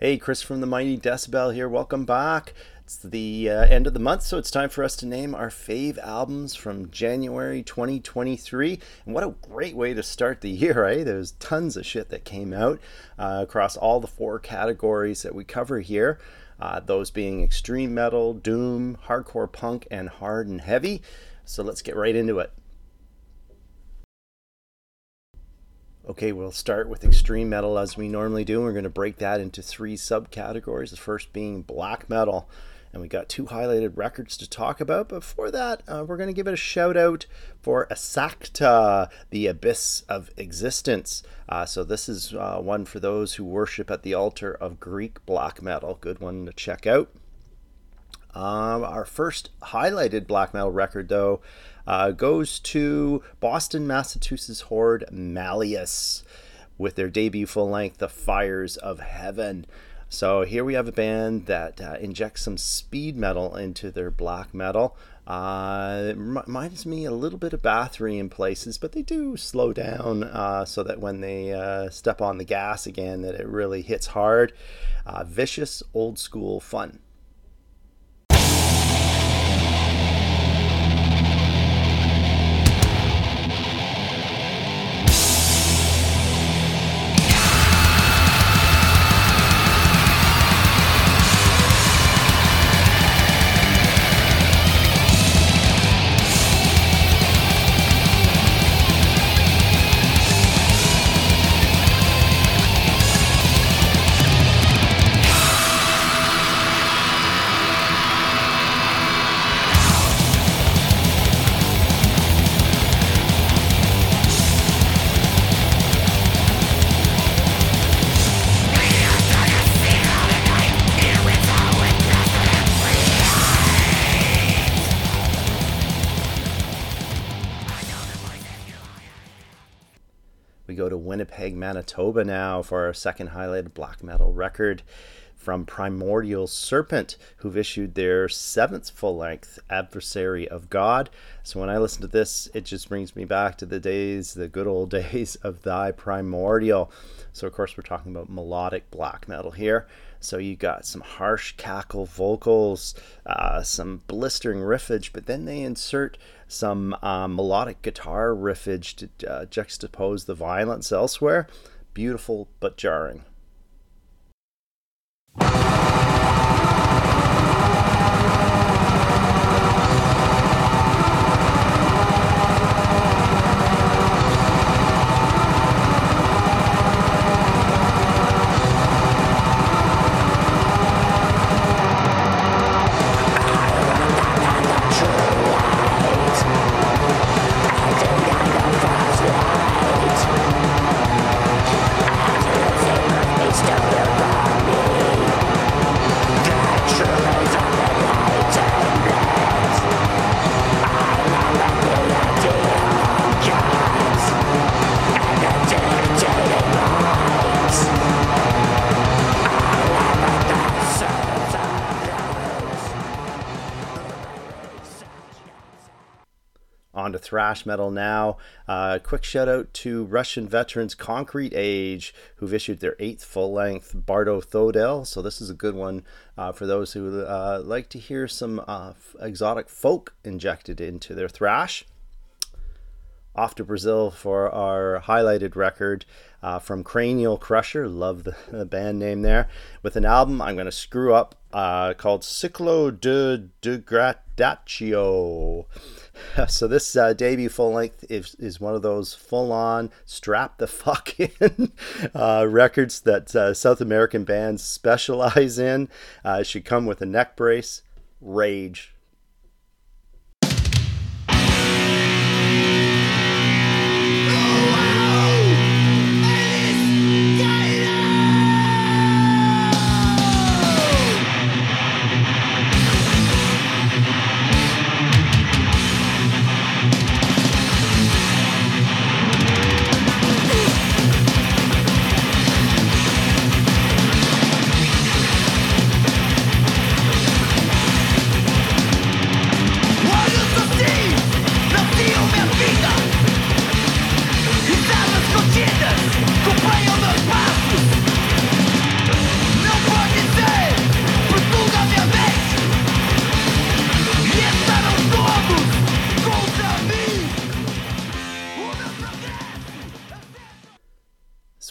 Hey, Chris from the Mighty Decibel here. Welcome back. It's the uh, end of the month, so it's time for us to name our fave albums from January 2023. And what a great way to start the year, eh? There's tons of shit that came out uh, across all the four categories that we cover here. Uh, those being extreme metal, doom, hardcore punk, and hard and heavy. So let's get right into it. Okay, we'll start with extreme metal as we normally do. We're going to break that into three subcategories. The first being black metal. And we got two highlighted records to talk about. Before that, uh, we're going to give it a shout out for Asakta, the Abyss of Existence. Uh, so, this is uh, one for those who worship at the altar of Greek black metal. Good one to check out. Um, our first highlighted black metal record, though, uh, goes to Boston, Massachusetts horde Malleus with their debut full length, The Fires of Heaven. So here we have a band that uh, injects some speed metal into their black metal. Uh, it reminds me a little bit of Bathory in places, but they do slow down uh, so that when they uh, step on the gas again, that it really hits hard. Uh, vicious, old school fun. Winnipeg, Manitoba now for our second highlighted black metal record from Primordial Serpent, who've issued their seventh full length Adversary of God. So when I listen to this, it just brings me back to the days, the good old days of Thy Primordial. So, of course, we're talking about melodic black metal here. So you got some harsh cackle vocals, uh, some blistering riffage, but then they insert some uh, melodic guitar riffage to uh, juxtapose the violence elsewhere. Beautiful but jarring. Thrash metal now. Uh, quick shout out to Russian veterans Concrete Age, who've issued their eighth full length Bardo Thodel. So, this is a good one uh, for those who uh, like to hear some uh, exotic folk injected into their thrash. Off to Brazil for our highlighted record uh, from Cranial Crusher. Love the, the, band name there. With an album I'm going to screw up uh, called Ciclo de Degradaccio. so this uh, debut full length is, is one of those full on strap the fuck in uh, records that uh, South American bands specialize in. Uh, it should come with a neck brace. Rage.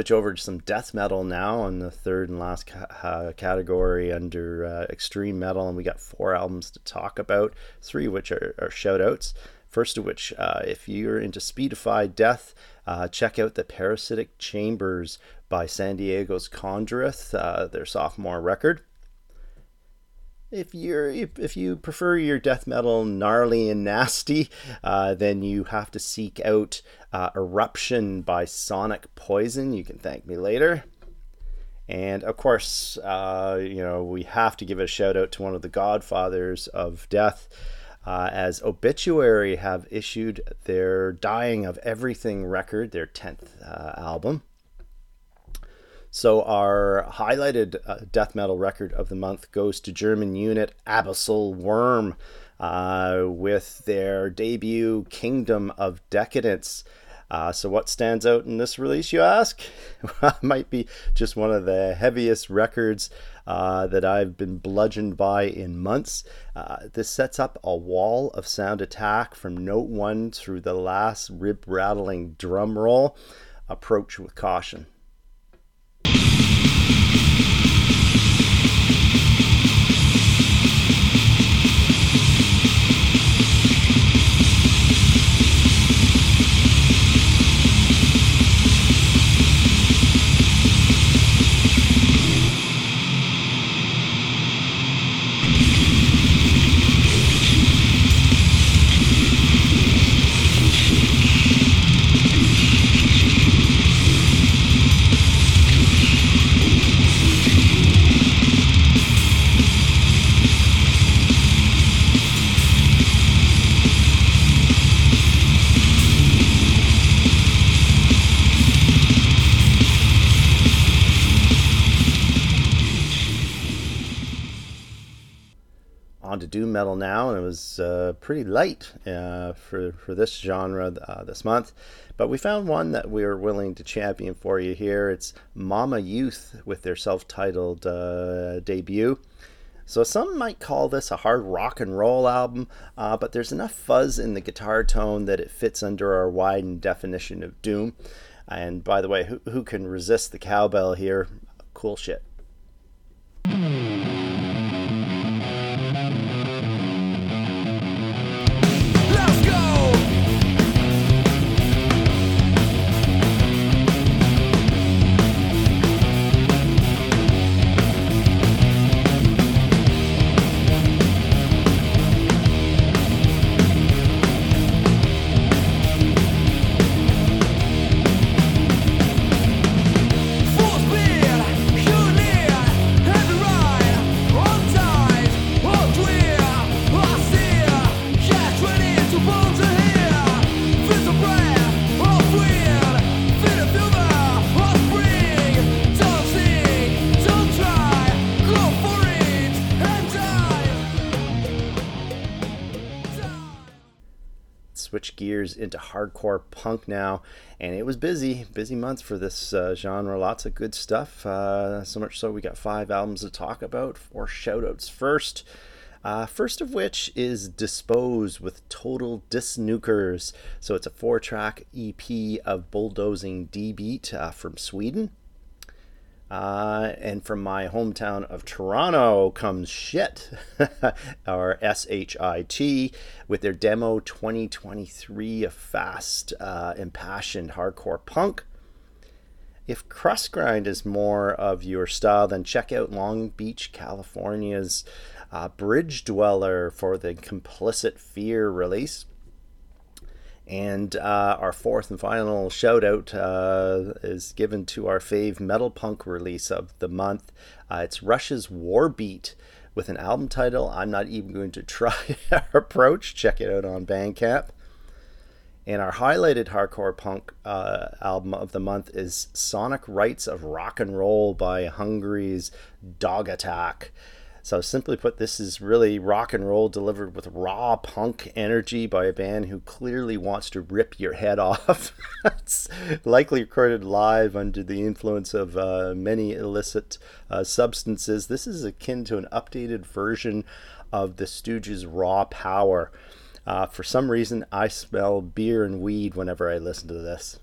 Switch over to some death metal now on the third and last ca- uh, category under uh, extreme metal, and we got four albums to talk about, three of which are, are shout outs. First of which, uh, if you're into speedified death, uh, check out the Parasitic Chambers by San Diego's Condrith, uh, their sophomore record if you're if, if you prefer your death metal gnarly and nasty, uh, then you have to seek out uh, Eruption by Sonic Poison. You can thank me later. And of course, uh, you know we have to give a shout out to one of the godfathers of death, uh, as Obituary have issued their "Dying of Everything" record, their tenth uh, album. So our highlighted uh, death metal record of the month goes to German unit Abyssal Worm uh, with their debut Kingdom of Decadence. Uh, so what stands out in this release, you ask? might be just one of the heaviest records uh, that I've been bludgeoned by in months. Uh, this sets up a wall of sound attack from note one through the last rib rattling drum roll. Approach with caution. Thank you. Metal now, and it was uh, pretty light uh, for for this genre uh, this month. But we found one that we are willing to champion for you here. It's Mama Youth with their self-titled uh, debut. So some might call this a hard rock and roll album, uh, but there's enough fuzz in the guitar tone that it fits under our widened definition of doom. And by the way, who, who can resist the cowbell here? Cool shit. Gears into hardcore punk now, and it was busy, busy months for this uh, genre. Lots of good stuff. Uh, so much so we got five albums to talk about. Four shoutouts first. Uh, first of which is Dispose with Total Disnukers. So it's a four track EP of bulldozing D beat uh, from Sweden. Uh, and from my hometown of Toronto comes Shit, or S H I T, with their demo 2023 of fast, uh, impassioned hardcore punk. If crust grind is more of your style, then check out Long Beach, California's uh, Bridge Dweller for the Complicit Fear release. And uh, our fourth and final shout out uh, is given to our fave metal punk release of the month. Uh, it's Rush's Warbeat with an album title I'm not even going to try our approach. Check it out on Bandcamp. And our highlighted hardcore punk uh, album of the month is Sonic Rites of Rock and Roll by Hungary's Dog Attack. So, simply put, this is really rock and roll delivered with raw punk energy by a band who clearly wants to rip your head off. it's likely recorded live under the influence of uh, many illicit uh, substances. This is akin to an updated version of the Stooges' Raw Power. Uh, for some reason, I smell beer and weed whenever I listen to this.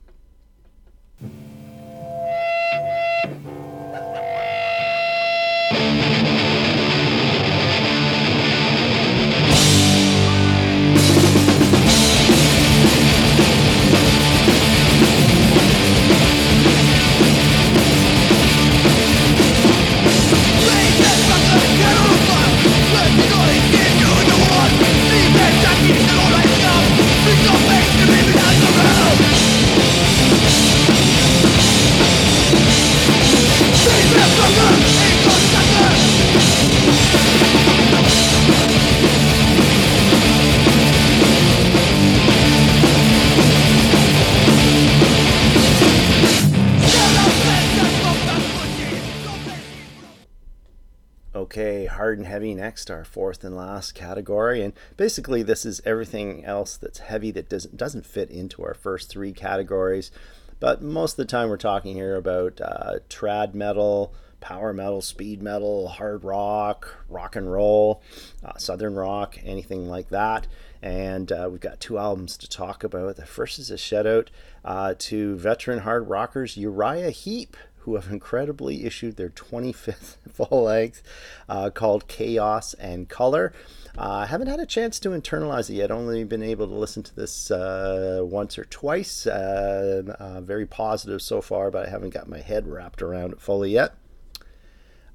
Okay, hard and heavy next, our fourth and last category. And basically, this is everything else that's heavy that doesn't, doesn't fit into our first three categories. But most of the time, we're talking here about uh, trad metal, power metal, speed metal, hard rock, rock and roll, uh, southern rock, anything like that. And uh, we've got two albums to talk about. The first is a shout out uh, to veteran hard rockers Uriah Heep, who have incredibly issued their 25th full length uh, called Chaos and Color. Uh, I haven't had a chance to internalize it yet. Only been able to listen to this uh, once or twice. Uh, uh, very positive so far, but I haven't got my head wrapped around it fully yet.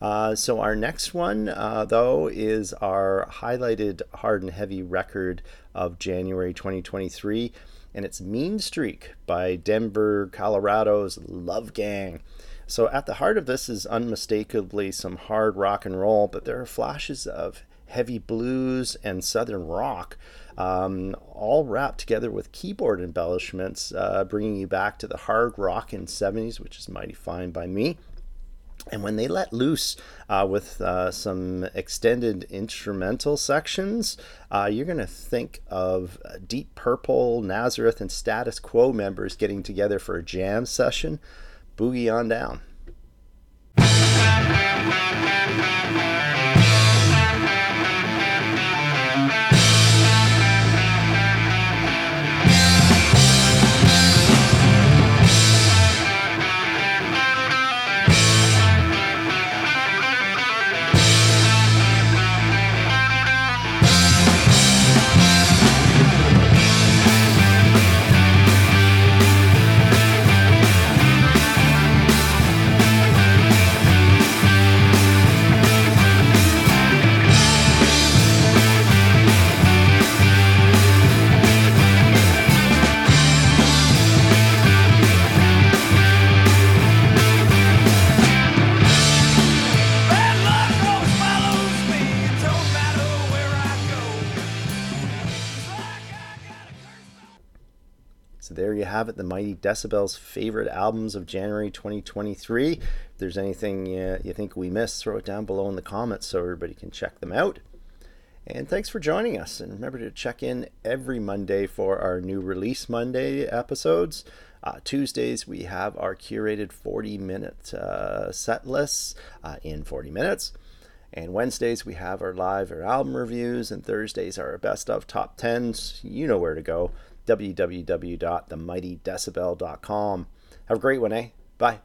Uh, so our next one, uh, though, is our highlighted hard and heavy record of January 2023, and it's Meanstreak by Denver, Colorado's Love Gang. So at the heart of this is unmistakably some hard rock and roll, but there are flashes of heavy blues and southern rock, um, all wrapped together with keyboard embellishments, uh, bringing you back to the hard rock in 70s, which is mighty fine by me. And when they let loose uh, with uh, some extended instrumental sections, uh, you're going to think of Deep Purple, Nazareth, and Status Quo members getting together for a jam session boogie on down. Have it, the Mighty Decibel's favorite albums of January 2023. If there's anything you, you think we missed, throw it down below in the comments so everybody can check them out. And thanks for joining us. And remember to check in every Monday for our new Release Monday episodes. Uh, Tuesdays, we have our curated 40 minute uh, set lists uh, in 40 minutes. And Wednesdays, we have our live or album reviews. And Thursdays are our best of top 10s. You know where to go www.themightydecibel.com. Have a great one, eh? Bye.